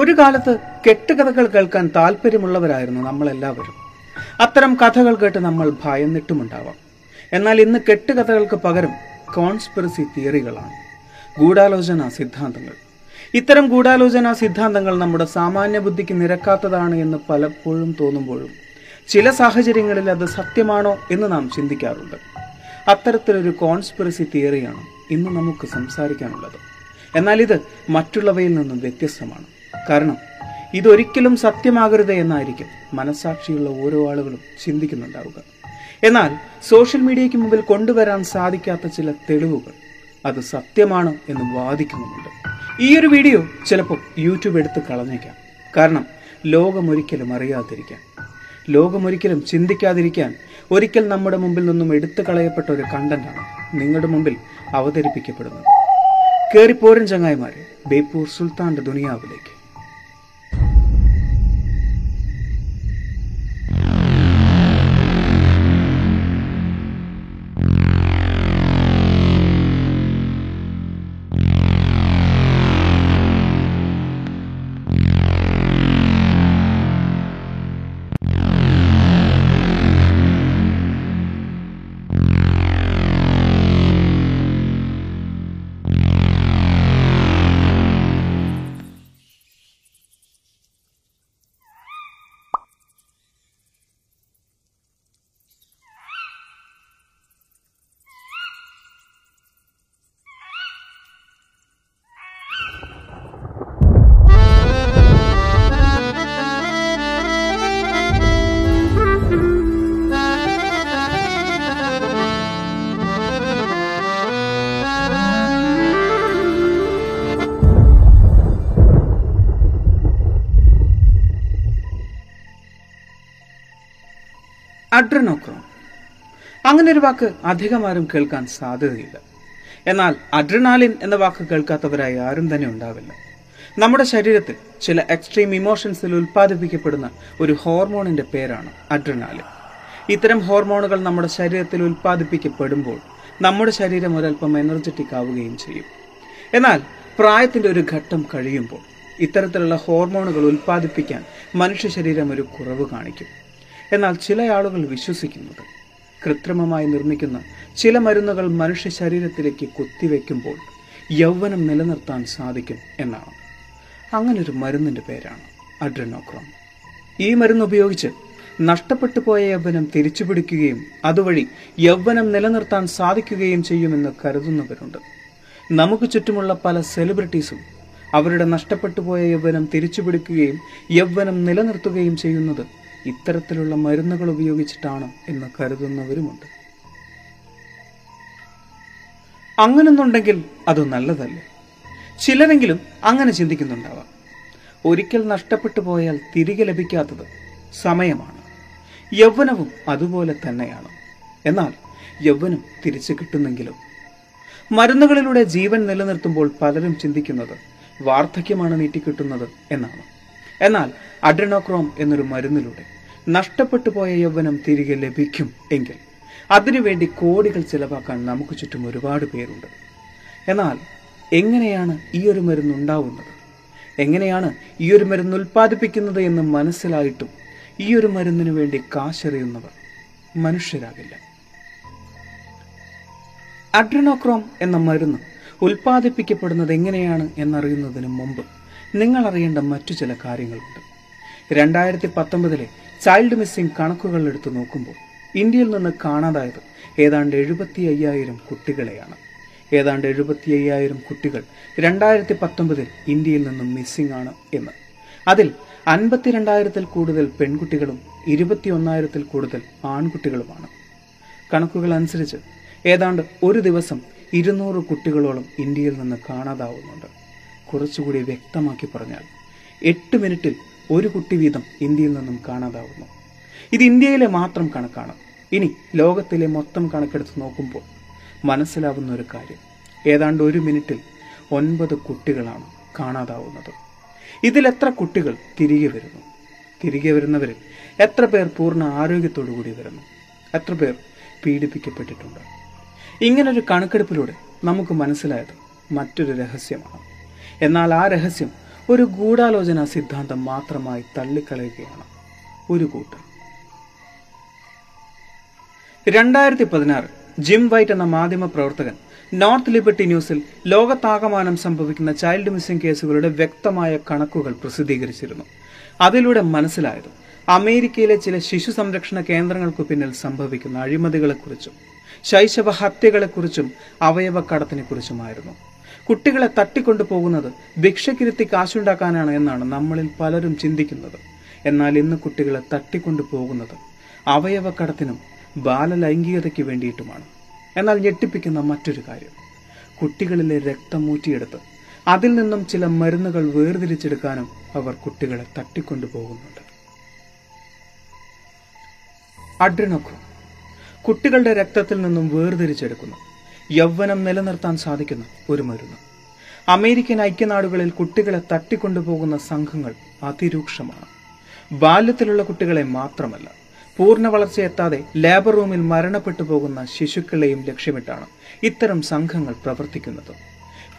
ഒരു കാലത്ത് കെട്ടുകഥകൾ കേൾക്കാൻ താല്പര്യമുള്ളവരായിരുന്നു നമ്മളെല്ലാവരും. അത്തരം കഥകൾ കേട്ട് നമ്മൾ ഭയന്നിട്ടുമുണ്ടാവാം. എന്നാൽ ഇന്ന് കെട്ടുകഥകൾക്ക് പകരം കോൺസ്പിറസി തിയറികളാണ്. ഗൂഢാലോചന സിദ്ധാന്തങ്ങൾ. ഇത്തരം ഗൂഢാലോചന സിദ്ധാന്തങ്ങൾ നമ്മുടെ സാമാന്യ ബുദ്ധിക്ക് നിരക്കാത്തതാണ് എന്ന് പലപ്പോഴും തോന്നുമ്പോഴും ചില സാഹചര്യങ്ങളിൽ അത് സത്യമാണോ എന്ന് നാം ചിന്തിക്കാറുണ്ട്. അത്തരത്തിലൊരു കോൺസ്പിറസി തിയറിയാണ് ഇന്ന് നമുക്ക് സംസാരിക്കാനുള്ളത്. എന്നാൽ ഇത് മറ്റുള്ളവയിൽ നിന്നും വ്യത്യസ്തമാണ്. കാരണം ഇതൊരിക്കലും സത്യമാകരുത് എന്നായിരിക്കും മനസാക്ഷിയുള്ള ഓരോ ആളുകളും ചിന്തിക്കുന്നുണ്ടാവുക. എന്നാൽ സോഷ്യൽ മീഡിയയ്ക്ക് മുമ്പിൽ കൊണ്ടുവരാൻ സാധിക്കാത്ത ചില തെളിവുകൾ അത് സത്യമാണ് എന്ന് വാദിക്കുന്നുമുണ്ട്. ഈ ഒരു വീഡിയോ ചിലപ്പോൾ യൂട്യൂബ് എടുത്ത് കളഞ്ഞേക്കാം. കാരണം ലോകമൊരിക്കലും അറിയാതിരിക്കാൻ ലോകമൊരിക്കലും ചിന്തിക്കാതിരിക്കാൻ ഒരിക്കൽ നമ്മുടെ മുമ്പിൽ നിന്നും എടുത്തു കളയപ്പെട്ട ഒരു കണ്ടന്റാണ് നിങ്ങളുടെ മുമ്പിൽ അവതരിപ്പിക്കപ്പെടുന്നത്. കേറിപ്പോരൻ ചങ്ങായിമാരെ ബേപ്പൂർ സുൽത്താന്റെ ദുനിയാവിലേക്ക്. അഡ്രനോക്രോം അങ്ങനെ ഒരു വാക്ക് അധികം ആരും കേൾക്കാൻ സാധ്യതയില്ല. എന്നാൽ അഡ്രനാലിൻ എന്ന വാക്ക് കേൾക്കാത്തവരായി ആരും തന്നെ ഉണ്ടാവില്ല. നമ്മുടെ ശരീരത്തിൽ ചില എക്സ്ട്രീം ഇമോഷൻസിൽ ഉൽപ്പാദിപ്പിക്കപ്പെടുന്ന ഒരു ഹോർമോണിന്റെ പേരാണ് അഡ്രനാലിൻ. ഇത്തരം ഹോർമോണുകൾ നമ്മുടെ ശരീരത്തിൽ ഉൽപ്പാദിപ്പിക്കപ്പെടുമ്പോൾ നമ്മുടെ ശരീരം ഒരല്പം എനർജറ്റിക് ആവുകയും ചെയ്യും. എന്നാൽ പ്രായത്തിന്റെ ഒരു ഘട്ടം കഴിയുമ്പോൾ ഇത്തരത്തിലുള്ള ഹോർമോണുകൾ ഉൽപ്പാദിപ്പിക്കാൻ മനുഷ്യ ശരീരം ഒരു കുറവ് കാണിക്കും. എന്നാൽ ചില ആളുകൾ വിശ്വസിക്കുന്നത് കൃത്രിമമായി നിർമ്മിക്കുന്ന ചില മരുന്നുകൾ മനുഷ്യ ശരീരത്തിലേക്ക് കുത്തിവെക്കുമ്പോൾ യൗവനം നിലനിർത്താൻ സാധിക്കും എന്നാണ്. അങ്ങനൊരു മരുന്നിന്റെ പേരാണ് അഡ്രനോക്രോം. ഈ മരുന്ന് ഉപയോഗിച്ച് നഷ്ടപ്പെട്ടു പോയ യൗവനം തിരിച്ചുപിടിക്കുകയും അതുവഴി യൗവനം നിലനിർത്താൻ സാധിക്കുകയും ചെയ്യുമെന്ന് കരുതുന്നവരുണ്ട്. നമുക്ക് ചുറ്റുമുള്ള പല സെലിബ്രിറ്റീസും അവരുടെ നഷ്ടപ്പെട്ടു പോയ യൗവനം തിരിച്ചുപിടിക്കുകയും യൗവനം നിലനിർത്തുകയും ചെയ്യുന്നത് ഇത്തരത്തിലുള്ള മരുന്നുകൾ ഉപയോഗിച്ചിട്ടാണ് എന്ന് കരുതുന്നവരുമുണ്ട്. അങ്ങനെന്നുണ്ടെങ്കിൽ അത് നല്ലതല്ലേ? ചിലരെങ്കിലും അങ്ങനെ ചിന്തിക്കുന്നുണ്ടാവാം. ഒരിക്കൽ നഷ്ടപ്പെട്ടു പോയാൽ തിരികെ ലഭിക്കാത്തത് സമയമാണ്. യൗവനവും അതുപോലെ തന്നെയാണ്. എന്നാൽ യൗവനം തിരിച്ചു കിട്ടുന്നെങ്കിലും. മരുന്നുകളിലൂടെ ജീവൻ നിലനിർത്തുമ്പോൾ പലരും ചിന്തിക്കുന്നത് വാർദ്ധക്യമാണ് നീട്ടിക്കിട്ടുന്നത് എന്നാണ്. എന്നാൽ അഡ്രനോക്രോം എന്നൊരു മരുന്നിലൂടെ നഷ്ടപ്പെട്ടു പോയ യൗവനം തിരികെ ലഭിക്കും എങ്കിൽ അതിനുവേണ്ടി കോടികൾ ചിലവാക്കാൻ നമുക്ക് ചുറ്റും ഒരുപാട് പേരുണ്ട്. എന്നാൽ എങ്ങനെയാണ് ഈ ഒരു മരുന്ന് ഉണ്ടാവുന്നത്? എങ്ങനെയാണ് ഈ ഒരു മരുന്ന് ഉൽപ്പാദിപ്പിക്കുന്നത് എന്ന് മനസ്സിലായിട്ടും ഈ ഒരു മരുന്നിനു വേണ്ടി കാശെറിയുന്നവർ മനുഷ്യരാകില്ല. അഡ്രിനോക്രോം എന്ന മരുന്ന് ഉൽപ്പാദിപ്പിക്കപ്പെടുന്നത് എങ്ങനെയാണ് എന്നറിയുന്നതിന് മുമ്പ് നിങ്ങൾ അറിയേണ്ട മറ്റു ചില കാര്യങ്ങളുണ്ട്. രണ്ടായിരത്തി പത്തൊമ്പതിലെ ചൈൽഡ് മിസ്സിംഗ് കണക്കുകൾ എടുത്ത് നോക്കുമ്പോൾ ഇന്ത്യയിൽ നിന്ന് കാണാതായത് ഏതാണ്ട് എഴുപത്തി അയ്യായിരം കുട്ടികളെയാണ്. ഏതാണ്ട് എഴുപത്തി അയ്യായിരം കുട്ടികൾ രണ്ടായിരത്തി പത്തൊമ്പതിൽ ഇന്ത്യയിൽ നിന്നും മിസ്സിംഗ് ആണ് എന്ന്. അതിൽ അൻപത്തിരണ്ടായിരത്തിൽ കൂടുതൽ പെൺകുട്ടികളും ഇരുപത്തിയൊന്നായിരത്തിൽ കൂടുതൽ ആൺകുട്ടികളുമാണ്. കണക്കുകൾ അനുസരിച്ച് ഏതാണ്ട് ഒരു ദിവസം ഇരുന്നൂറ് കുട്ടികളോളം ഇന്ത്യയിൽ നിന്ന് കാണാതാവുന്നുണ്ട്. കുറച്ചുകൂടി വ്യക്തമാക്കി പറഞ്ഞാൽ എട്ട് മിനിറ്റിൽ ഒരു കുട്ടി വീതം ഇന്ത്യയിൽ നിന്നും കാണാതാവുന്നു. ഇത് ഇന്ത്യയിലെ മാത്രം കണക്കാണ്. ഇനി ലോകത്തിലെ മൊത്തം കണക്കെടുത്ത് നോക്കുമ്പോൾ മനസ്സിലാവുന്ന ഒരു കാര്യം. ഏതാണ്ട് ഒരു മിനിറ്റിൽ ഒൻപത് കുട്ടികളാണ് കാണാതാവുന്നത്. ഇതിലെത്ര കുട്ടികൾ തിരികെ വരുന്നു? തിരികെ വരുന്നവരിൽ എത്ര പേർ പൂർണ ആരോഗ്യത്തോടു കൂടി വരുന്നു? എത്ര പേർ പീഡിപ്പിക്കപ്പെട്ടിട്ടുണ്ട്? ഇങ്ങനൊരു കണക്കെടുപ്പിലൂടെ നമുക്ക് മനസ്സിലായത് മറ്റൊരു രഹസ്യമാണ്. എന്നാൽ ആ രഹസ്യം ഒരു ഗൂഢാലോചന സിദ്ധാന്തം മാത്രമായി തള്ളിക്കളയുകയാണ്. ഒരു കൂട്ടം. രണ്ടായിരത്തി പതിനാറ് ജിം വൈറ്റ് എന്ന മാധ്യമ പ്രവർത്തകൻ നോർത്ത് ലിബർട്ടി ന്യൂസിൽ ലോകത്താകമാനം സംഭവിക്കുന്ന ചൈൽഡ് മിസ്സിംഗ് കേസുകളുടെ വ്യക്തമായ കണക്കുകൾ പ്രസിദ്ധീകരിച്ചിരുന്നു. അതിലൂടെ മനസ്സിലായത് അമേരിക്കയിലെ ചില ശിശു സംരക്ഷണ കേന്ദ്രങ്ങൾക്കു പിന്നിൽ സംഭവിക്കുന്ന അഴിമതികളെക്കുറിച്ചും ശൈശവ ഹത്യകളെക്കുറിച്ചും അവയവക്കടത്തിനെക്കുറിച്ചുമായിരുന്നു. കുട്ടികളെ തട്ടിക്കൊണ്ടു പോകുന്നത് ഭിക്ഷക്കിരുത്തി കാശുണ്ടാക്കാനാണ് എന്നാണ് നമ്മളിൽ പലരും ചിന്തിക്കുന്നത്. എന്നാൽ ഇന്ന് കുട്ടികളെ തട്ടിക്കൊണ്ടു പോകുന്നത് അവയവക്കടത്തിനും ബാലലൈംഗികതയ്ക്ക് വേണ്ടിയിട്ടുമാണ്. എന്നാൽ ഞെട്ടിപ്പിക്കുന്ന മറ്റൊരു കാര്യം. കുട്ടികളിലെ രക്തം ഊറ്റിയെടുത്ത് അതിൽ നിന്നും ചില മരുന്നുകൾ വേർതിരിച്ചെടുക്കാനും അവർ കുട്ടികളെ തട്ടിക്കൊണ്ടു പോകുന്നുണ്ട്. അഡ്രിനോക്രോം കുട്ടികളുടെ രക്തത്തിൽ നിന്നും വേർതിരിച്ചെടുക്കുന്നു. യൗവനം നിലനിർത്താൻ സാധിക്കുന്ന ഒരു മരുന്ന്. അമേരിക്കൻ ഐക്യനാടുകളിൽ കുട്ടികളെ തട്ടിക്കൊണ്ടുപോകുന്ന സംഘങ്ങൾ അതിരൂക്ഷമാണ്. ബാല്യത്തിലുള്ള കുട്ടികളെ മാത്രമല്ല പൂർണ വളർച്ചയെത്താതെ ലേബർ റൂമിൽ മരണപ്പെട്ടു പോകുന്ന ശിശുക്കളെയും ലക്ഷ്യമിട്ടാണ് ഇത്തരം സംഘങ്ങൾ പ്രവർത്തിക്കുന്നത്.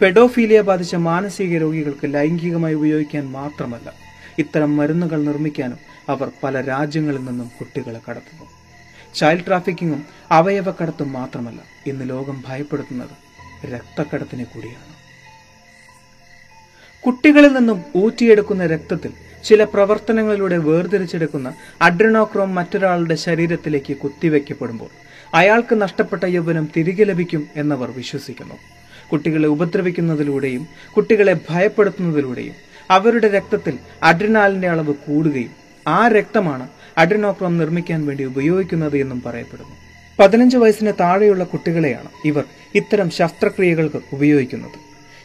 പെഡോഫീലിയ ബാധിച്ച മാനസിക രോഗികൾക്ക് ലൈംഗികമായി ഉപയോഗിക്കാൻ മാത്രമല്ല ഇത്തരം മരുന്നുകൾ നിർമ്മിക്കാനും അവർ പല രാജ്യങ്ങളിൽ നിന്നും കുട്ടികളെ കടത്തുന്നു. ചൈൽഡ് ട്രാഫിക്കിങ്ങും അവയവക്കടത്തും മാത്രമല്ല ഇന്ന് ലോകം ഭയപ്പെടുത്തുന്നത് രക്തക്കടത്തിനെ കൂടിയാണ്. കുട്ടികളിൽ നിന്നും ഊറ്റിയെടുക്കുന്ന രക്തത്തിൽ ചില പ്രവർത്തനങ്ങളിലൂടെ വേർതിരിച്ചെടുക്കുന്ന അഡ്രിനോക്രോം മറ്റൊരാളുടെ ശരീരത്തിലേക്ക് കുത്തിവെക്കപ്പെടുമ്പോൾ അയാൾക്ക് നഷ്ടപ്പെട്ട യൗവനം തിരികെ ലഭിക്കും എന്നവർ വിശ്വസിക്കുന്നു. കുട്ടികളെ ഉപദ്രവിക്കുന്നതിലൂടെയും കുട്ടികളെ ഭയപ്പെടുത്തുന്നതിലൂടെയും അവരുടെ രക്തത്തിൽ അഡ്രിനാലിന്റെ അളവ് കൂടുകയും ആ രക്തമാണ് അഡ്രിനോക്രോം നിർമ്മിക്കാൻ വേണ്ടി ഉപയോഗിക്കുന്നത് എന്നും പറയപ്പെടുന്നു. പതിനഞ്ച് വയസ്സിന് താഴെയുള്ള കുട്ടികളെയാണ് ഇവർ ഇത്തരം ശസ്ത്രക്രിയകൾക്ക് ഉപയോഗിക്കുന്നത്.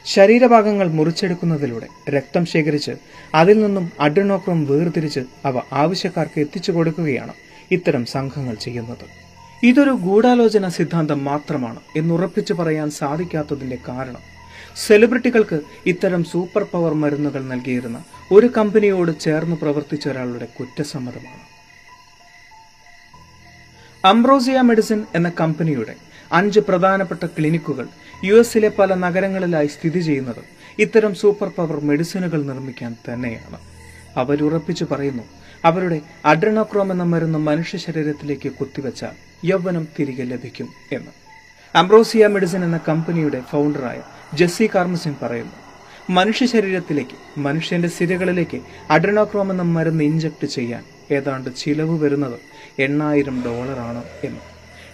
ശരീരഭാഗങ്ങൾ മുറിച്ചെടുക്കുന്നതിലൂടെ രക്തം ശേഖരിച്ച് അതിൽ നിന്നും അഡ്രിനോക്രോം വേർതിരിച്ച് അവ ആവശ്യക്കാർക്ക് എത്തിച്ചു കൊടുക്കുകയാണ് ഇത്തരം സംഘങ്ങൾ ചെയ്യുന്നത്. ഇതൊരു ഗൂഢാലോചന സിദ്ധാന്തം മാത്രമാണ് എന്നുറപ്പിച്ചു പറയാൻ സാധിക്കാത്തതിന്റെ കാരണം. സെലിബ്രിറ്റികൾക്ക് ഇത്തരം സൂപ്പർ പവർ മരുന്നുകൾ നൽകിയിരുന്ന ഒരു കമ്പനിയോട് ചേർന്ന് പ്രവർത്തിച്ച ഒരാളുടെ കുറ്റസമ്മതമാണ്. അംബ്രോസിയ മെഡിസിൻ എന്ന കമ്പനിയുടെ അഞ്ച് പ്രധാനപ്പെട്ട ക്ലിനിക്കുകൾ യു എസിലെ പല നഗരങ്ങളിലായി സ്ഥിതി ചെയ്യുന്നത് ഇത്തരം സൂപ്പർ പവർ മെഡിസിനുകൾ നിർമ്മിക്കാൻ തന്നെയാണ്. അവരുറപ്പിച്ചു പറയുന്നു അവരുടെ അഡ്രണോക്രോം എന്ന മരുന്ന് മനുഷ്യ ശരീരത്തിലേക്ക് കുത്തിവെച്ചാൽ യൗവനം തിരികെ ലഭിക്കും എന്ന്. അംബ്രോസിയ മെഡിസിൻ എന്ന കമ്പനിയുടെ ഫൗണ്ടറായ ജെസ്സി കാർമസിൻ പറയുന്നു മനുഷ്യ ശരീരത്തിലേക്ക് മനുഷ്യന്റെ സിരകളിലേക്ക് അഡ്രണോക്രോം എന്ന മരുന്ന് ഇഞ്ചക്ട് ചെയ്യാൻ ഏതാണ്ട് ചിലവ് വരുന്നത് എണ്ണായിരം ഡോളറാണ് എന്ന്.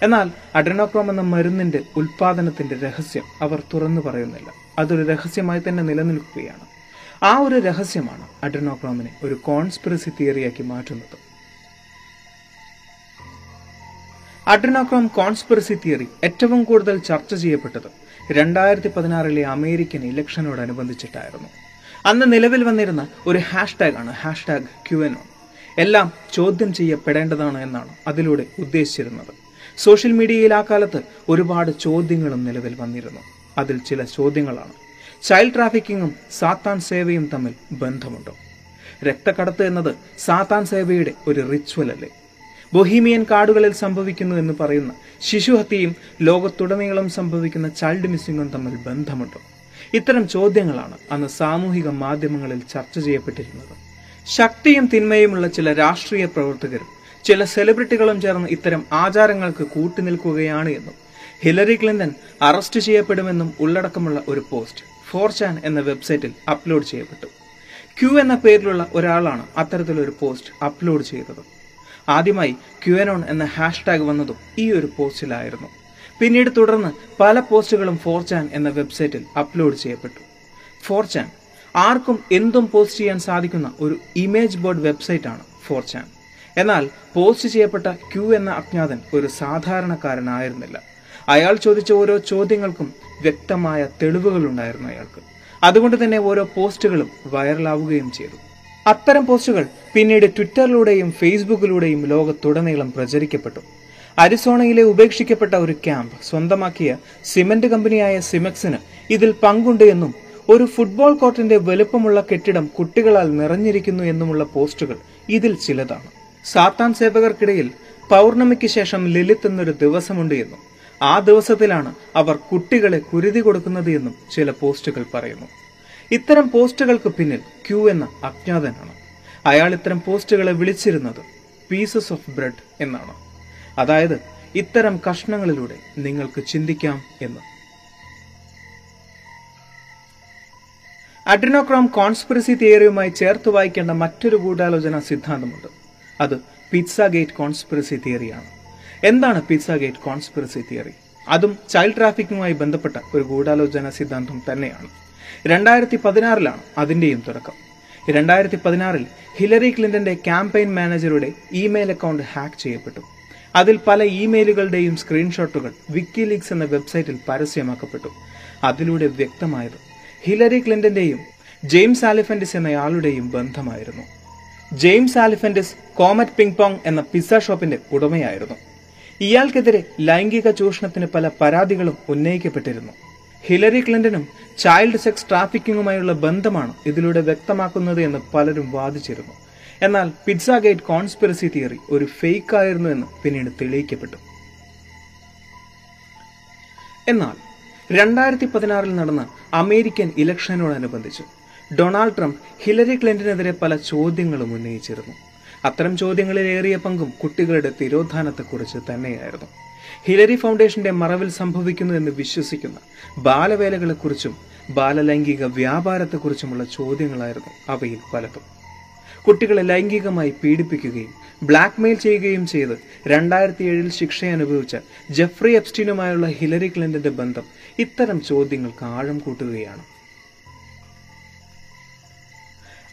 എന്നാൽ അഡ്രിനോക്രോം എന്ന മരുന്നിന്റെ ഉൽപാദനത്തിന്റെ രഹസ്യം അവർ തുറന്നു പറയുന്നില്ല. അതൊരു രഹസ്യമായി തന്നെ നിലനിൽക്കുകയാണ്. ആ ഒരു രഹസ്യമാണ് അഡ്രിനോക്രോമിനെ ഒരു കോൺസ്പിറസി തിയറിയാക്കി മാറ്റുന്നത്. അഡ്രിനോക്രോം കോൺസ്പിറസി തിയറി ഏറ്റവും കൂടുതൽ ചർച്ച ചെയ്യപ്പെട്ടത് രണ്ടായിരത്തി പതിനാറിലെ അമേരിക്കൻ ഇലക്ഷനോടനുബന്ധിച്ചിട്ടായിരുന്നു. അന്ന് നിലവിൽ വന്നിരുന്ന ഒരു ഹാഷ്ടാഗ് ആണ്. ഹാഷ്ടാഗ് എല്ലാം ചോദ്യം ചെയ്യപ്പെടേണ്ടതാണ് എന്നാണ് അതിലൂടെ ഉദ്ദേശിച്ചിരുന്നത്. സോഷ്യൽ മീഡിയയിൽ ആ കാലത്ത് ഒരുപാട് ചോദ്യങ്ങളും നിലവിൽ വന്നിരുന്നു. അതിൽ ചില ചോദ്യങ്ങളാണ്. ചൈൽഡ് ട്രാഫിക്കിങ്ങും സാത്താൻ സേവയും തമ്മിൽ ബന്ധമുണ്ടോ. രക്തക്കടത്ത് എന്നത് സാത്താൻ സേവയുടെ ഒരു റിച്വൽ അല്ലേ? ബൊഹീമിയൻ കാടുകളിൽ സംഭവിക്കുന്നു എന്ന് പറയുന്ന ശിശുഹത്യയും ലോകത്തുടനീളം സംഭവിക്കുന്ന ചൈൽഡ് മിസ്സിങ്ങും തമ്മിൽ ബന്ധമുണ്ടോ. ഇത്തരം ചോദ്യങ്ങളാണ് അന്ന് സാമൂഹിക മാധ്യമങ്ങളിൽ ചർച്ച ചെയ്യപ്പെട്ടിരുന്നത്. ശക്തിയും തിന്മയുമുള്ള ചില രാഷ്ട്രീയ പ്രവർത്തകരും ചില സെലിബ്രിറ്റികളും ചേർന്ന് ഇത്തരം ആചാരങ്ങൾക്ക് കൂട്ടുനിൽക്കുകയാണ് എന്നും ഹിലറി ക്ലിന്റൺ അറസ്റ്റ് ചെയ്യപ്പെടുമെന്നും ഉള്ളടക്കമുള്ള ഒരു പോസ്റ്റ് ഫോർചാൻ എന്ന വെബ്സൈറ്റിൽ അപ്ലോഡ് ചെയ്യപ്പെട്ടു. ക്യു എന്ന പേരിലുള്ള ഒരാളാണ് അത്തരത്തിലൊരു പോസ്റ്റ് അപ്ലോഡ് ചെയ്തത്. ആദ്യമായി ക്യുഎനോൺ എന്ന ഹാഷ്ടാഗ് വന്നതും ഈ ഒരു പോസ്റ്റിലായിരുന്നു. പിന്നീട് തുടർന്ന് പല പോസ്റ്റുകളും ഫോർചാൻ എന്ന വെബ്സൈറ്റിൽ അപ്ലോഡ് ചെയ്യപ്പെട്ടു. ഫോർചാൻ ആർക്കും എന്തും പോസ്റ്റ് ചെയ്യാൻ സാധിക്കുന്ന ഒരു ഇമേജ് ബോർഡ് വെബ്സൈറ്റ് ആണ് ഫോർ ചാൻ എന്നാൽ പോസ്റ്റ് ചെയ്യപ്പെട്ട ക്യൂ എന്ന അജ്ഞാതൻ ഒരു സാധാരണക്കാരനായിരുന്നില്ല. അയാൾ ചോദിച്ച ഓരോ ചോദ്യങ്ങൾക്കും വ്യക്തമായ തെളിവുകളുണ്ടായിരുന്നു അയാൾക്ക്. അതുകൊണ്ട് തന്നെ ഓരോ പോസ്റ്റുകളും വൈറലാവുകയും ചെയ്തു. അത്തരം പോസ്റ്റുകൾ പിന്നീട് ട്വിറ്ററിലൂടെയും ഫേസ്ബുക്കിലൂടെയും ലോകത്തുടനീളം പ്രചരിക്കപ്പെട്ടു. അരിസോണയിലെ ഉപേക്ഷിക്കപ്പെട്ട ഒരു ക്യാമ്പ് സ്വന്തമാക്കിയ സിമന്റ് കമ്പനിയായ സിമെക്സിന് ഇതിൽ പങ്കുണ്ട് എന്നും ഒരു ഫുട്ബോൾ കോർട്ടിന്റെ വലുപ്പമുള്ള കെട്ടിടം കുട്ടികളാൽ നിറഞ്ഞിരിക്കുന്നു എന്നുമുള്ള പോസ്റ്റുകൾ ഇതിൽ ചിലതാണ്. സാത്താൻ സേവകർക്കിടയിൽ പൗർണമിക്ക് ശേഷം ലലിത് എന്നൊരു ദിവസമുണ്ട് എന്നും ആ ദിവസത്തിലാണ് അവർ കുട്ടികളെ കുരുതി കൊടുക്കുന്നത് എന്നും ചില പോസ്റ്റുകൾ പറയുന്നു. ഇത്തരം പോസ്റ്റുകൾക്ക് പിന്നിൽ ക്യൂ എന്ന അജ്ഞാതനാണ്. അയാൾ ഇത്തരം പോസ്റ്റുകളെ വിളിച്ചിരുന്നത് പീസസ് ഓഫ് ബ്രെഡ് എന്നാണ്. അതായത് ഇത്തരം കഷ്ണങ്ങളിലൂടെ നിങ്ങൾക്ക് ചിന്തിക്കാം എന്ന്. അഡ്രിനോക്രോം കോൺസ്പിറസി തിയറിയുമായി ചേർത്ത് വായിക്കേണ്ട മറ്റൊരു ഗൂഢാലോചന സിദ്ധാന്തമുണ്ട്. അത് പിസ്സ ഗേറ്റ് കോൺസ്പിറസി തിയറിയാണ്. എന്താണ് പിസ്സ ഗേറ്റ് കോൺസ്പിറസി തിയറി? അതും ചൈൽഡ് ട്രാഫിക്കുമായി ബന്ധപ്പെട്ട ഒരു ഗൂഢാലോചന സിദ്ധാന്തം തന്നെയാണ്. രണ്ടായിരത്തി പതിനാറിലാണ് അതിന്റെയും തുടക്കം. രണ്ടായിരത്തി പതിനാറിൽ ഹിലറി ക്ലിന്റന്റെ ക്യാമ്പയിൻ മാനേജറുടെ ഇമെയിൽ അക്കൗണ്ട് ഹാക്ക് ചെയ്യപ്പെട്ടു. അതിൽ പല ഇമെയിലുകളുടെയും സ്ക്രീൻഷോട്ടുകൾ വിക്കി വിക്കിലീക്സ് എന്ന വെബ്സൈറ്റിൽ പരസ്യമാക്കപ്പെട്ടു. അതിലൂടെ വ്യക്തമായത് ഹിലറി ക്ലിന്റന്റെയും ജെയിംസ് ആലിഫന്റിസ് എന്നയാളുടെയും ബന്ധമായിരുന്നു. James Alefantis Comet Ping Pong എന്ന പിസ്സ ഷോപ്പിന്റെ ഉടമയായിരുന്നു. ഇയാൾക്കെതിരെ ലൈംഗിക ചൂഷണത്തിന് പല പരാതികളും ഉന്നയിക്കപ്പെട്ടിരുന്നു. ഹിലറി ക്ലിന്റനും ചൈൽഡ് സെക്സ് ട്രാഫിക്കിങ്ങുമായുള്ള ബന്ധമാണ് ഇതിലൂടെ വ്യക്തമാക്കുന്നത് എന്ന് പലരും വാദിച്ചിരുന്നു. എന്നാൽ പിറ്റ്സ ഗേറ്റ് കോൺസ്പിറസി തിയറി ഒരു ഫേക്ക് ആയിരുന്നു എന്ന് പിന്നീട് തെളിയിക്കപ്പെട്ടു. എന്നാൽ രണ്ടായിരത്തി പതിനാറിൽ നടന്ന അമേരിക്കൻ ഇലക്ഷനോടനുബന്ധിച്ച് ഡൊണാൾഡ് ട്രംപ് ഹിലറി ക്ലിന്റനെതിരെ പല ചോദ്യങ്ങളും ഉന്നയിച്ചിരുന്നു. അത്തരം ചോദ്യങ്ങളിൽ ഏറിയ പങ്കും കുട്ടികളുടെ തിരോധാനത്തെക്കുറിച്ച് തന്നെയായിരുന്നു. ഹിലരി ഫൗണ്ടേഷന്റെ മറവിൽ സംഭവിക്കുന്നു എന്ന് വിശ്വസിക്കുന്ന ബാലവേലകളെക്കുറിച്ചും ബാലലൈംഗിക വ്യാപാരത്തെക്കുറിച്ചുമുള്ള ചോദ്യങ്ങളായിരുന്നു അവയിൽ പലതും. കുട്ടികളെ ലൈംഗികമായി പീഡിപ്പിക്കുകയും ബ്ലാക്ക്മെയിൽ ചെയ്യുകയും ചെയ്ത് രണ്ടായിരത്തി ഏഴിൽ ശിക്ഷ അനുഭവിച്ച ജെഫ്രി എപ്സ്റ്റീനുമായുള്ള ഹിലരി ക്ലിന്റന്റെ ബന്ധം ഇത്തരം ചോദ്യങ്ങൾക്ക് ആഴം കൂട്ടുകയാണ്.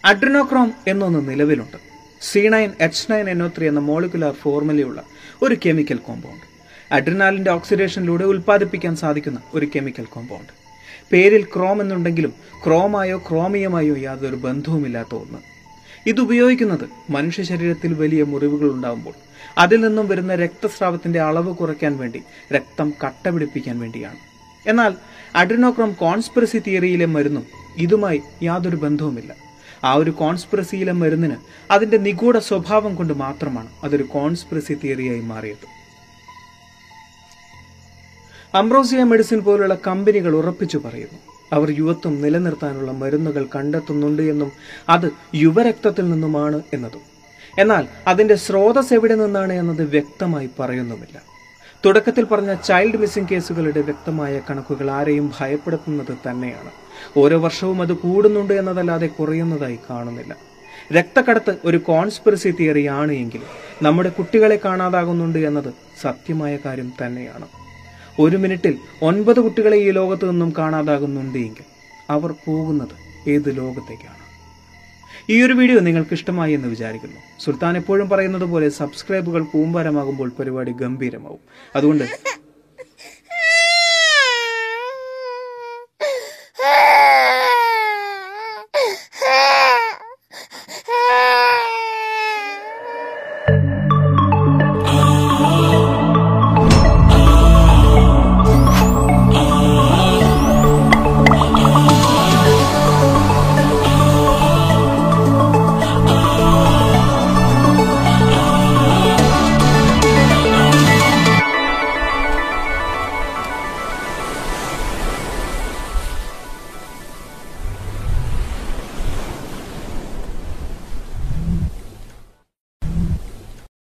അഡ്രിനോക്രോം എന്നൊന്ന് നിലവിലുണ്ട്. C nine H nine N O three എന്ന മോളിക്കുലാർ ഫോർമുലയുള്ള ഒരു കെമിക്കൽ കോമ്പൗണ്ട്. അഡ്രിനാലിന്റെ ഓക്സിഡേഷനിലൂടെ ഉൽപ്പാദിപ്പിക്കാൻ സാധിക്കുന്ന ഒരു കെമിക്കൽ കോമ്പൗണ്ട്. പേരിൽ ക്രോം എന്നുണ്ടെങ്കിലും ക്രോമായോ ക്രോമിയമായോ യാതൊരു ബന്ധവുമില്ലാത്ത ഒന്ന്. ഇത് ഉപയോഗിക്കുന്നത് മനുഷ്യ ശരീരത്തിൽ വലിയ മുറിവുകൾ ഉണ്ടാകുമ്പോൾ അതിൽ നിന്നും വരുന്ന രക്തസ്രാവത്തിന്റെ അളവ് കുറയ്ക്കാൻ വേണ്ടി രക്തം കട്ട പിടിപ്പിക്കാൻ വേണ്ടിയാണ്. എന്നാൽ അഡ്രിനോക്രോം കോൺസ്പിറസി തിയറിയിലെ മരുന്നും ഇതുമായി യാതൊരു ബന്ധവുമില്ല. ആ ഒരു കോൺസ്പിറസിയിലെ മരുന്നിന് അതിന്റെ നിഗൂഢ സ്വഭാവം കൊണ്ട് മാത്രമാണ് അതൊരു കോൺസ്പിറസി തിയറിയായി മാറിയത്. അംബ്രോസിയ മെഡിസിൻ പോലുള്ള കമ്പനികൾ ഉറപ്പിച്ചു പറയുന്നു അവർ യുവത്വം നിലനിർത്താനുള്ള മരുന്നുകൾ കണ്ടെത്തുന്നുണ്ട് എന്നും അത് യുവരക്തത്തിൽ നിന്നുമാണ് എന്നതും. എന്നാൽ അതിന്റെ സ്രോതസ് എവിടെ നിന്നാണ് എന്നത് വ്യക്തമായി പറയുന്നുമില്ല. തുടക്കത്തിൽ പറഞ്ഞ ചൈൽഡ് മിസ്സിംഗ് കേസുകളുടെ വ്യക്തമായ കണക്കുകൾ ആരെയും ഭയപ്പെടുത്തുന്നത് തന്നെയാണ്. ഓരോ വർഷവും അത് കൂടുന്നുണ്ട് എന്നതല്ലാതെ കുറയുന്നതായി കാണുന്നില്ല. രക്തക്കടത്ത് ഒരു കോൺസ്പിറസി തിയറി ആണ് എങ്കിലും നമ്മുടെ കുട്ടികളെ കാണാതാകുന്നുണ്ട് എന്നത് സത്യമായ കാര്യം തന്നെയാണ്. ഒരു മിനിറ്റിൽ ഒൻപത് കുട്ടികളെ ഈ ലോകത്തു നിന്നും കാണാതാകുന്നുണ്ട് എങ്കിൽ അവർ പോകുന്നത് ഏത് ലോകത്തേക്കാണ്? ഈ ഒരു വീഡിയോ നിങ്ങൾക്ക് ഇഷ്ടമായി എന്ന് വിചാരിക്കുന്നു. സുൽത്താൻ എപ്പോഴും പറയുന്നത് പോലെ സബ്സ്ക്രൈബുകൾ കൂമ്പാരമാകുമ്പോൾ പരിപാടി ഗംഭീരമാവും. അതുകൊണ്ട്